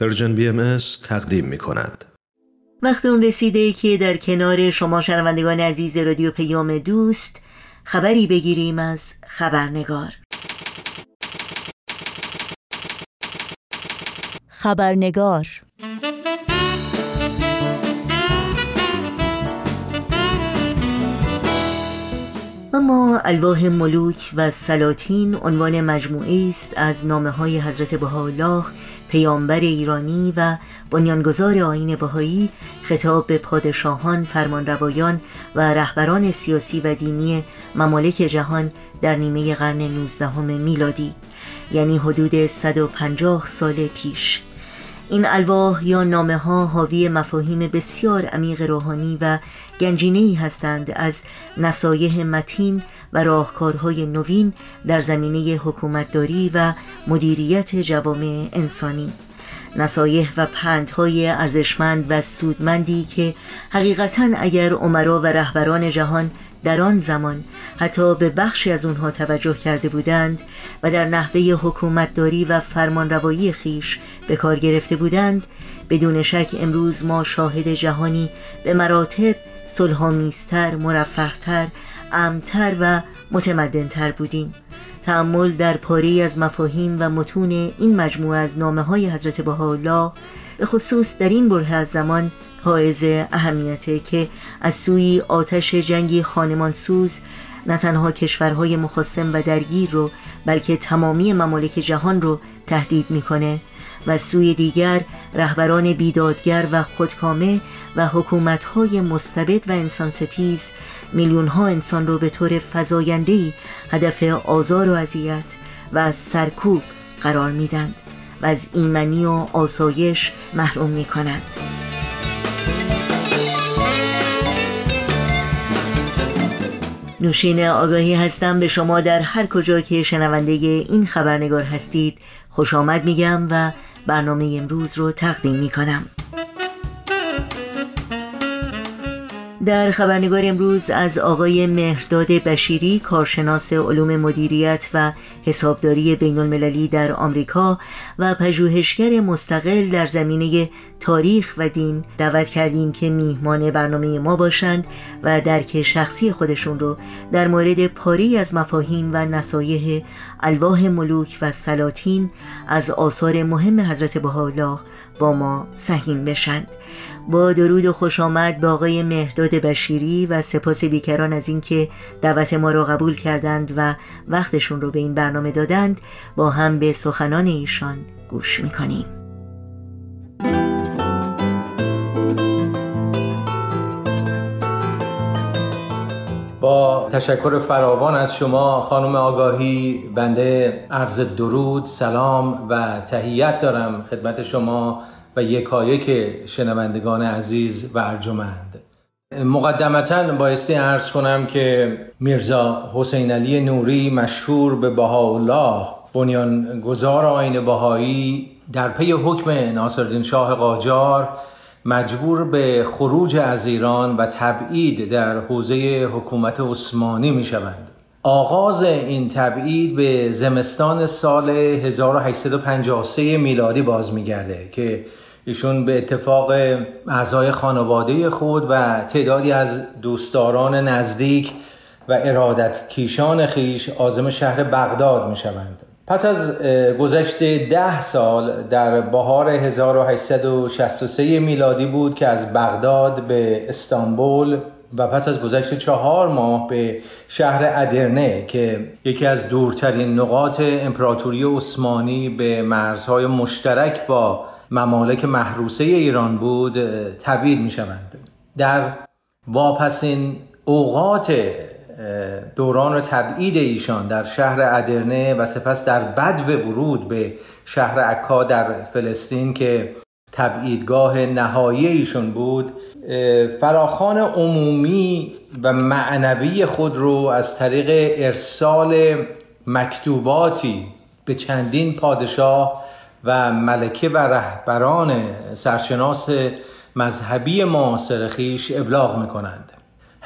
Persian BMS تقدیم می کند. وقت اون رسیده که در کنار شما شنوندگان عزیز رادیو پیام دوست خبری بگیریم از خبرنگار خبرنگار اما الواح ملوک و سلاطین عنوان مجموعه است از نامه های حضرت بهاءالله پیامبر ایرانی و بنیانگذار آین بهایی خطاب به پادشاهان، فرمانروایان و رهبران سیاسی و دینی ممالک جهان در نیمه قرن 19 میلادی یعنی حدود 150 سال پیش. این الواح یا نامه ها حاوی مفاهیم بسیار عمیق روحانی و گنجینه هستند از نصایح متین و راهکارهای نوین در زمینه حکومتداری و مدیریت جوامع انسانی. نصایح و پندهای ارزشمند و سودمندی که حقیقتا اگر عمرا و رهبران جهان در آن زمان حتی به بخشی از اونها توجه کرده بودند و در نحوه حکومتداری و فرمانروایی خیش به کار گرفته بودند بدون شک امروز ما شاهد جهانی به مراتب صلحآمیزتر مرفهتر امتر و متمدنتر بودیم. تعمل در پاری از مفاهیم و متون این مجموعه از نامه های حضرت بهاءالله به خصوص در این بره از زمان حائز اهمیته که از سوی آتش جنگی خانمانسوز نه تنها کشورهای مخاسم و درگیر رو بلکه تمامی ممالک جهان رو تهدید می‌کنه و سوی دیگر رهبران بیدادگر و خودکامه و حکومتهای مستبد و انسان ستیز میلیون ها انسان رو به طور فزایندهی هدف آزار و اذیت و سرکوب قرار میدند و از ایمنی و آسایش محروم می نوشین آگاهی هستم به شما در هر کجا که شنونده این خبرنگار هستید. خوش آمد میگم و برنامه امروز رو تقدیم می‌کنم. در خبرنگار امروز از آقای مهرداد بشیری کارشناس علوم مدیریت و حسابداری بین المللی در آمریکا و پژوهشگر مستقل در زمینه تاریخ و دین دعوت کردیم که میهمان برنامه ما باشند و درک شخصی خودشون رو در مورد پاری از مفاهیم و نصایح الواح ملوک و سلاطین از آثار مهم حضرت بهاءالله با ما سهیم بشند با درود و خوش آمد به آقای مهداد بشیری و سپاس بیکران از اینکه دعوت ما را قبول کردند و وقتشون رو به این برنامه دادند. با هم به سخنان ایشان گوش می‌کنیم. با تشکر فراوان از شما خانم آگاهی بنده عرض درود سلام و تهیت دارم خدمت شما و یکایک شنوندگان عزیز و ارجمند. مقدمتا بایستی ارز کنم که میرزا حسین علی نوری مشهور به بهاءالله گذار آین بهایی در پی حکم ناصرالدین شاه قاجار مجبور به خروج از ایران و تبعید در حوزه حکومت عثمانی می شوند. آغاز این تبعید به زمستان سال 1853 میلادی باز میگرده که ایشون به اتفاق اعضای خانواده خود و تعدادی از دوستداران نزدیک و ارادت کیشان خیش آزم شهر بغداد می شوند. پس از گذشت ده سال در بهار 1863 میلادی بود که از بغداد به استانبول و پس از گذشت چهار ماه به شهر ادرنه که یکی از دورترین نقاط امپراتوری عثمانی به مرزهای مشترک با ممالک محروسه ایران بود تبعید می شوند در واپسین اوقات دوران تبعید ایشان در شهر ادرنه و سپس در بدو ورود به شهر عکا در فلسطین که تبعیدگاه نهایی ایشون بود فراخان عمومی و معنوی خود رو از طریق ارسال مکتوباتی به چندین پادشاه و ملکه و رهبران سرشناس مذهبی معاصر خیش ابلاغ می‌کنند.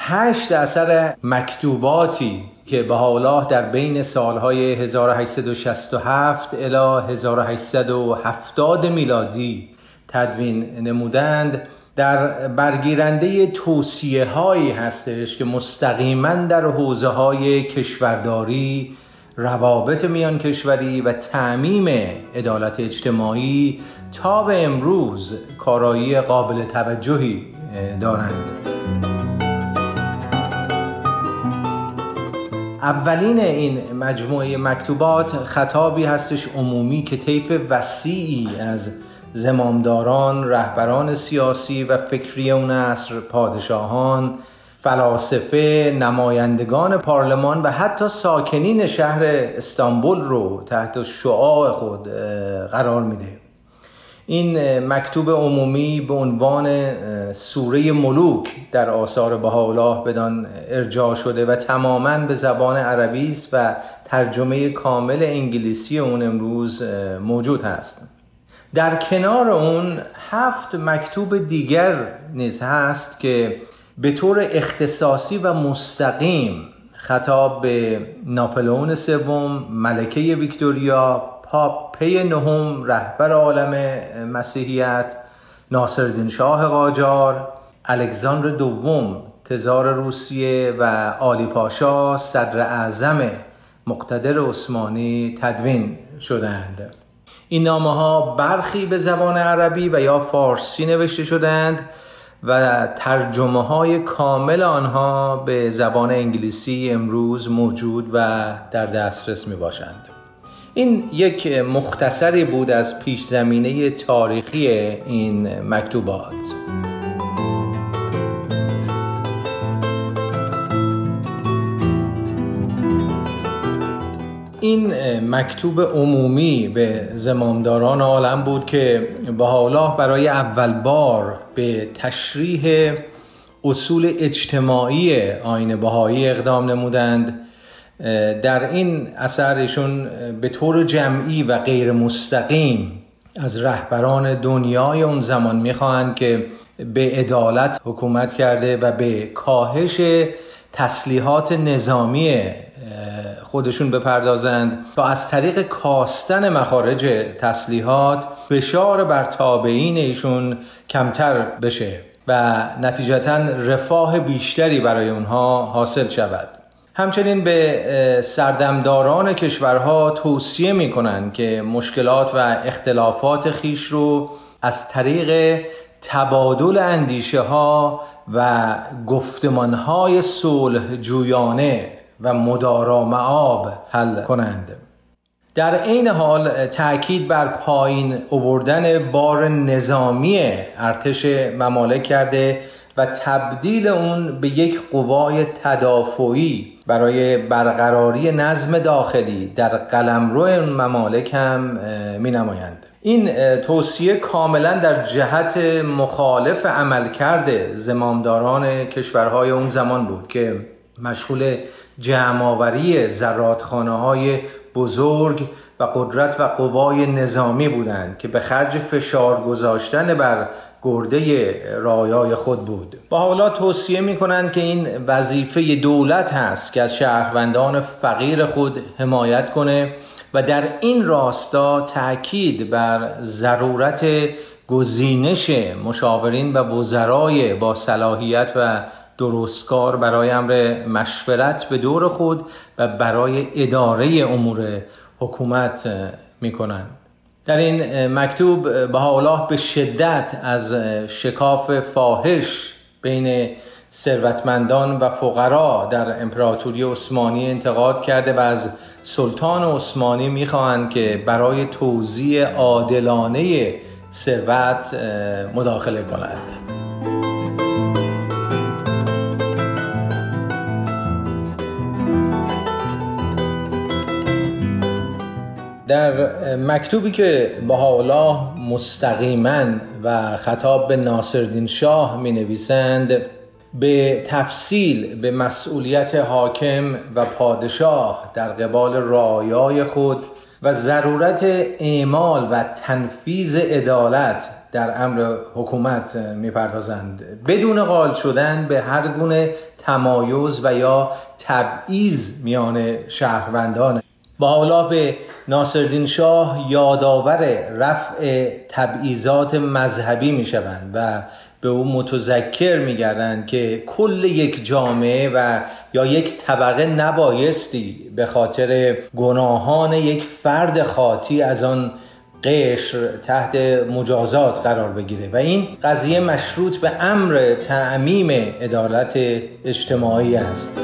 هشت اثر مکتوباتی که بهاءالله در بین سالهای 1867 الی 1870 میلادی تدوین نمودند. در برگیرنده توصیه هایی هستش که مستقیما در حوزه های کشورداری روابط میان کشوری و تعمیم عدالت اجتماعی تا به امروز کارایی قابل توجهی دارند. اولین این مجموعه مکتوبات خطابی هستش عمومی که طیف وسیعی از زمامداران، رهبران سیاسی و فکری اون عصر، پادشاهان، فلاسفه، نمایندگان پارلمان و حتی ساکنین شهر استانبول رو تحت شعاع خود قرار میده. این مکتوب عمومی به عنوان سوره ملوک در آثار بهاءالله بدان ارجاع شده و تماما به زبان عربی است و ترجمه کامل انگلیسی اون امروز موجود هست. در کنار اون هفت مکتوب دیگر نیز هست که به طور اختصاصی و مستقیم خطاب به ناپلئون سوم ملکه ویکتوریا پی نهم رهبر عالم مسیحیت ناصرالدین شاه قاجار الکساندر دوم تزار روسیه و آلی پاشا صدر اعظم مقتدر عثمانی تدوین شدند. این نامه ها برخی به زبان عربی و یا فارسی نوشته شدند و ترجمه های کامل آنها به زبان انگلیسی امروز موجود و در دسترس می باشند این یک مختصری بود از پیش زمینه تاریخی این مکتوبات. این مکتوب عمومی به زمامداران عالم بود که حالا برای اول بار به تشریح اصول اجتماعی آین بهایی اقدام نمودند. در این اثر به طور جمعی و غیر مستقیم از رهبران دنیای اون زمان می‌خواهند که به عدالت حکومت کرده و به کاهش تسلیحات نظامی خودشون بپردازند تا از طریق کاستن مخارج تسلیحات فشار بر تابعین ایشون کمتر بشه و نتیجتا رفاه بیشتری برای اونها حاصل شود. همچنین به سردمداران کشورها توصیه می کنند که مشکلات و اختلافات خیش رو از طریق تبادل اندیشه ها و گفتمان های صلح جویانه و مدارا معاب حل کنند. در این حال تاکید بر پایین اووردن بار نظامی ارتش ممالک کرده و تبدیل اون به یک قوای تدافعی برای برقراری نظم داخلی در قلمرو ممالک هم می نمایند. این توصیه کاملا در جهت مخالف عملکرد زمامداران کشورهای اون زمان بود که مشغول جمعآوری زرادخانه های بزرگ و قدرت و قوای نظامی بودند که به خرج فشار گذاشتن بر گرده رایای خود بود با حالا توصیه می کنند که این وظیفه دولت هست که از شهروندان فقیر خود حمایت کنه و در این راستا تاکید بر ضرورت گزینش مشاورین و وزرای با صلاحیت و درستکار برای امر مشورت به دور خود و برای اداره امور حکومت می کنند. در این مکتوب بهاءالله به شدت از شکاف فاحش بین ثروتمندان و فقرا در امپراتوری عثمانی انتقاد کرده و از سلطان عثمانی می‌خواهند که برای توزیع عادلانه ثروت مداخله کنند. در مکتوبی که بهاءالله مستقیما و خطاب به ناصرالدین شاه می نویسند به تفصیل به مسئولیت حاکم و پادشاه در قبال رعایای خود و ضرورت اعمال و تنفیز عدالت در امر حکومت می‌پردازند. بدون قال شدن به هر گونه تمایز و یا تبعیض میان شهروندان با حالا به ناصرالدین شاه یادآور رفع تبعیضات مذهبی می‌شوند و به او متذکر میگردند که کل یک جامعه و یا یک طبقه نبایستی به خاطر گناهان یک فرد خاطی از آن قشر تحت مجازات قرار بگیره. و این قضیه مشروط به امر تعمیم عدالت اجتماعی است.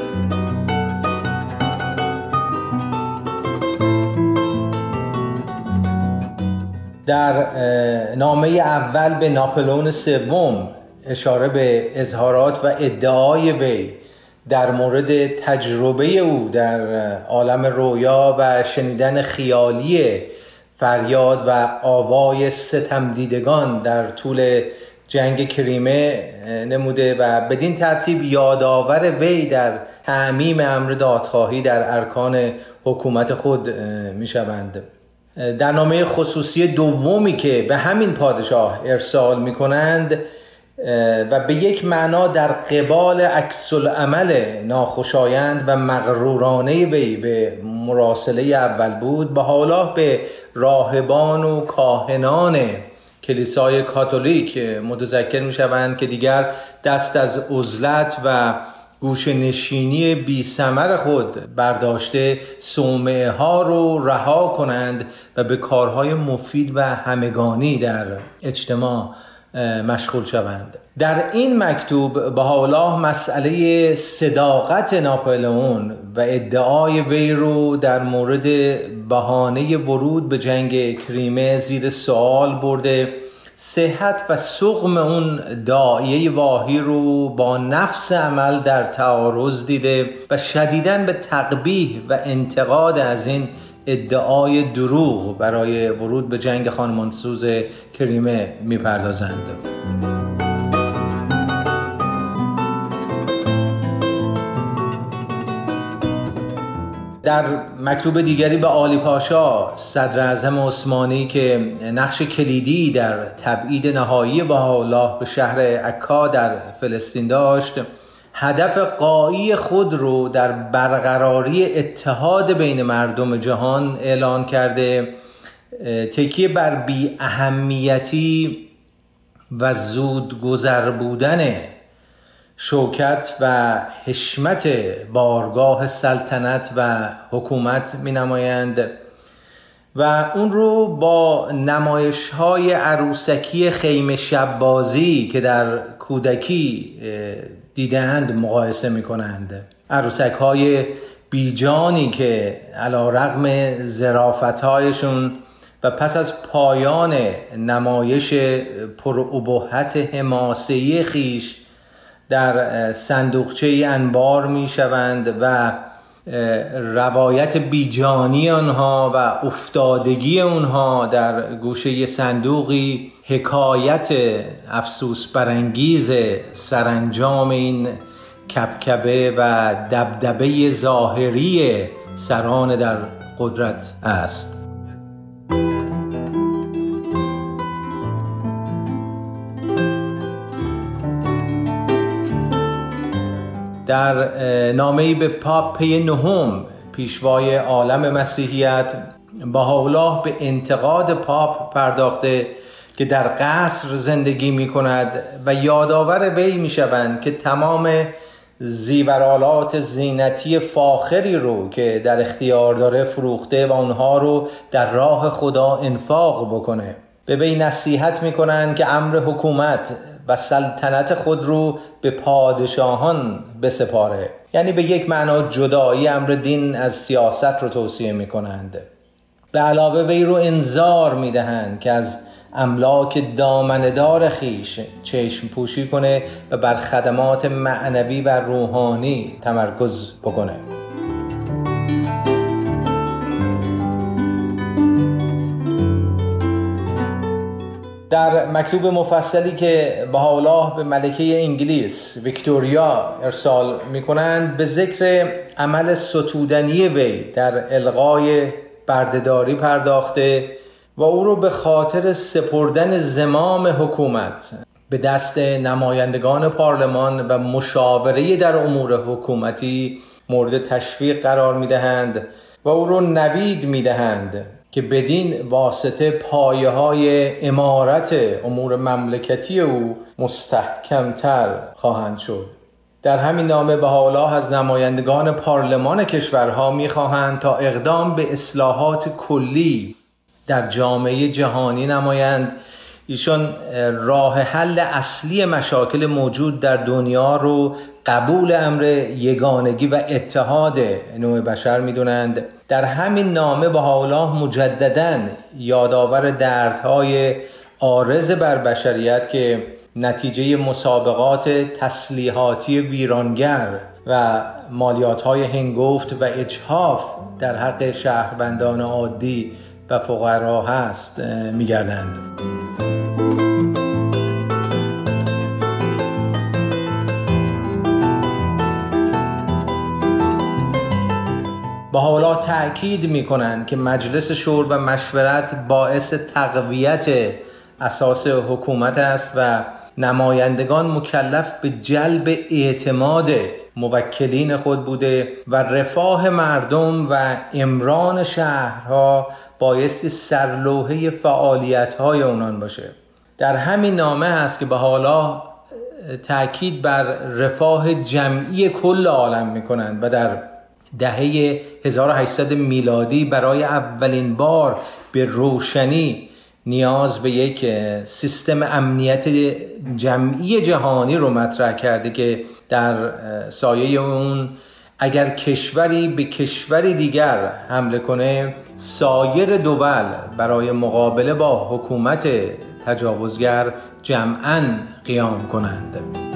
در نامه اول به ناپلون سوم اشاره به اظهارات و ادعای وی در مورد تجربه او در عالم رویا و شنیدن خیالی فریاد و آوای ستم دیدگان در طول جنگ کریمه نموده و بدین ترتیب یادآور وی در تعمیم امر دادخواهی در ارکان حکومت خود می شوند. در نامه خصوصی دومی که به همین پادشاه ارسال می کنند و به یک معنا در قبال عکس عمل ناخوشایند و مغرورانه وی به مراسله اول بود به حالا به راهبان و کاهنان کلیسای کاتولیک متذکر می شوند که دیگر دست از عزلت و گوش نشینی بی سمر خود برداشته سومه ها رو رها کنند و به کارهای مفید و همگانی در اجتماع مشغول شوند. در این مکتوب به حالا مسئله صداقت ناپلئون و ادعای وی رو در مورد بهانه ورود به جنگ کریمه زیر سوال برده. صحت و سقم اون دایه واهی رو با نفس عمل در تعارض دیده و شدیدن به تقبیح و انتقاد از این ادعای دروغ برای ورود به جنگ خانمانسوز کریمه می‌پردازند. در مکتوب دیگری به آلی پاشا صدر اعظم عثمانی که نقش کلیدی در تبعید نهایی الله به شهر عکا در فلسطین داشت هدف قایی خود رو در برقراری اتحاد بین مردم جهان اعلان کرده. تکیه بر بی اهمیتی و زود گذر بودن شوکت و حشمت بارگاه سلطنت و حکومت می نمایند و اون رو با نمایش های عروسکی خیمه شبازی که در کودکی دیدند مقایسه می کنند عروسک های بیجانی که علا رغم زرافت هایشون و پس از پایان نمایش پرعبوحت حماسهی خیش در صندوقچه انبار می شوند و روایت بیجانی آنها و افتادگی آنها در گوشه صندوقی حکایت افسوس برانگیز سرانجام این کبکبه و دبدبه ظاهری سران در قدرت است. در نامه به پاپ پی نهم پیشوای عالم مسیحیت با به انتقاد پاپ پرداخته که در قصر زندگی می کند و یادآور وی می شوند که تمام زیورالات زینتی فاخری رو که در اختیار داره فروخته و اونها رو در راه خدا انفاق بکنه. به وی نصیحت می‌کنن که امر حکومت و سلطنت خود رو به پادشاهان بسپاره. یعنی به یک معنا جدایی امر دین از سیاست رو توصیه می کنند به علاوه وی رو انذار می دهند که از املاک دامندار خیش چشم پوشی کنه و بر خدمات معنوی و روحانی تمرکز بکنه. در مکتوب مفصلی که حالا به ملکه انگلیس ویکتوریا ارسال می کنند به ذکر عمل ستودنی وی در القای بردهداری پرداخته و او رو به خاطر سپردن زمام حکومت به دست نمایندگان پارلمان و مشاوره در امور حکومتی مورد تشویق قرار می دهند و او رو نوید می دهند که بدین واسطه پایه های امارت امور مملکتی او مستحکمتر خواهند شد. در همین نامه به حالا از نمایندگان پارلمان کشورها می‌خواهند تا اقدام به اصلاحات کلی در جامعه جهانی نمایند. ایشان راه حل اصلی مشاکل موجود در دنیا رو قبول امر یگانگی و اتحاد نوع بشر می‌دونند. در همین نامه به حالا مجددا یادآور دردهای آرز بر بشریت که نتیجه مسابقات تسلیحاتی ویرانگر و مالیات های هنگفت و اجحاف در حق شهروندان عادی و فقرا هست میگردند. با حالا تأکید می کنند که مجلس شور و مشورت باعث تقویت اساس حکومت است و نمایندگان مکلف به جلب اعتماد موکلین خود بوده و رفاه مردم و امران شهرها بایستی سرلوحه فعالیت های اونان باشه. در همین نامه هست که به حالا تاکید بر رفاه جمعی کل عالم می کنند و در دهه 1800 میلادی برای اولین بار به روشنی نیاز به یک سیستم امنیت جمعی جهانی رو مطرح کرده که در سایه اون اگر کشوری به کشوری دیگر حمله کنه سایر دول برای مقابله با حکومت تجاوزگر جمعا قیام کنند.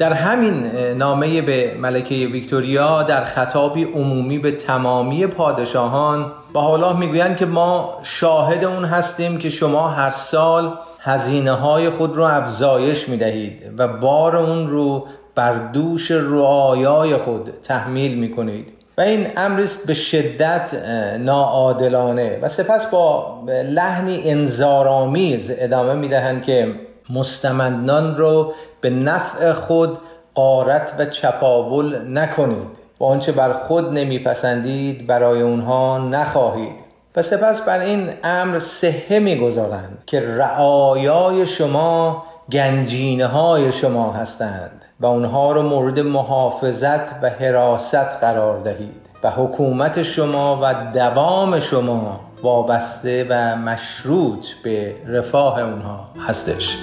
در همین نامه به ملکه ویکتوریا در خطابی عمومی به تمامی پادشاهان با حالا می‌گویند که ما شاهد اون هستیم که شما هر سال هزینه های خود رو افزایش می دهید و بار اون رو بر دوش رعایای خود تحمیل می کنید و این امریست به شدت ناعادلانه. و سپس با لحنی انذارآمیز ادامه می دهند که مستمندان رو به نفع خود قارت و چپاول نکنید. و آنچه بر خود نمیپسندید برای اونها نخواهید. و سپس بر این امر سهه می‌گذارند که رعایای شما گنجینه های شما هستند و اونها رو مورد محافظت و حراست قرار دهید. و حکومت شما و دوام شما وابسته و مشروط به رفاه اونها هستش.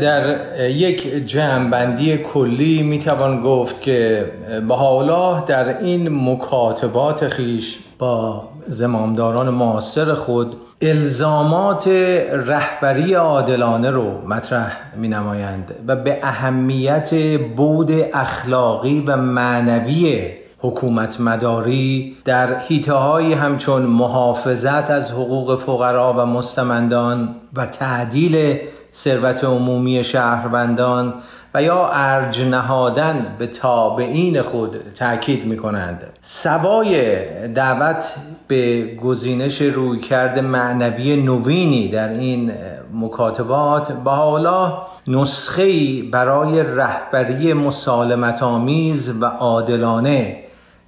در یک جمعبندی کلی می‌توان گفت که حالا در این مکاتبات خیش با زمامداران معاصر خود الزامات رهبری عادلانه رو مطرح می نمایند و به اهمیت بود اخلاقی و معنوی حکومت مداری در حیطه همچون محافظت از حقوق فقرا و مستمندان و تعدیل ثروت عمومی شهروندان و یا ارج نهادن به تابعین خود تاکید می کنند سوای دعوت به گزینش رویکرد معنوی نوینی در این مکاتبات با حالا نسخه برای رهبری مسالمت آمیز و عادلانه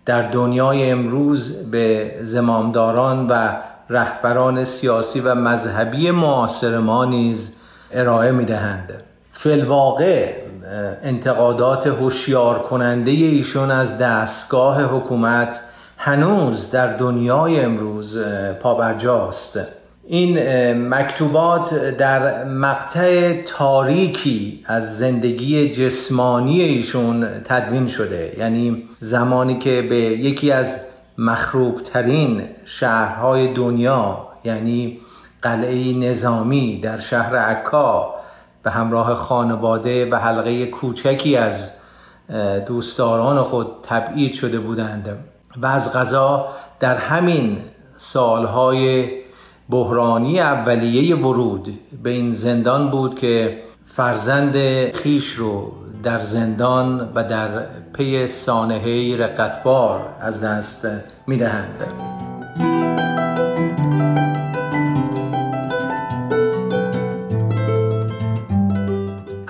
در دنیای امروز به زمامداران و رهبران سیاسی و مذهبی معاصر ما نیز ارائه می دهند فلواقع انتقادات هوشیار کننده ایشون از دستگاه حکومت هنوز در دنیای امروز پابرجاست. این مکتوبات در مقطع تاریکی از زندگی جسمانی ایشون تدوین شده. یعنی زمانی که به یکی از مخروب ترین شهرهای دنیا یعنی قلعه نظامی در شهر عکا به همراه خانواده و حلقه کوچکی از دوستداران خود تبعید شده بودند و از غذا در همین سالهای بحرانی اولیه ورود به این زندان بود که فرزند خیش رو در زندان و در پی سانحه رقتبار از دست می‌دهند.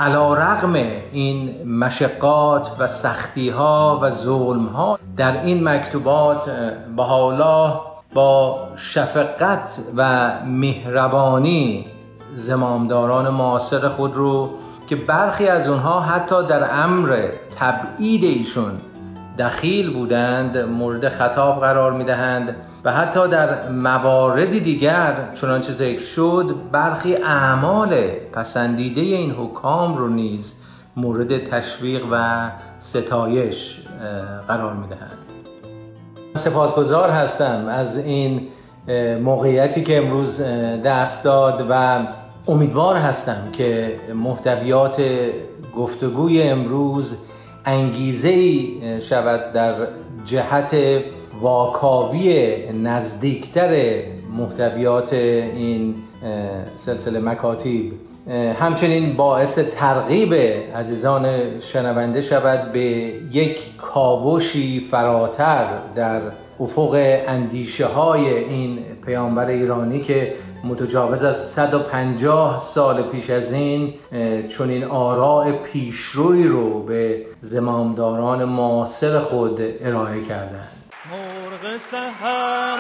علا رغم این مشقات و سختی ها و ظلم ها در این مکتوبات با حالا با شفقت و مهربانی زمامداران معاصر خود رو که برخی از اونها حتی در امر تبعید ایشون دخیل بودند مورد خطاب قرار می‌دهند. و حتی در مواردی دیگر چنانچه ذکر شد برخی اعمال پسندیده این حکام رو نیز مورد تشویق و ستایش قرار می‌دهند. سپاسگزار هستم از این موقعیتی که امروز دست داد و امیدوار هستم که محتویات گفتگوی امروز انگیزه شود در جهت واکاوی نزدیکتر محتویات این سلسله مکاتیب. همچنین باعث ترغیب عزیزان شنونده شود به یک کاوشی فراتر در افق اندیشه های این پیامبر ایرانی که متجاوز از 150 سال پیش از این چون این آراء پیشروی رو به زمامداران معاصر خود ارائه کردند. سهر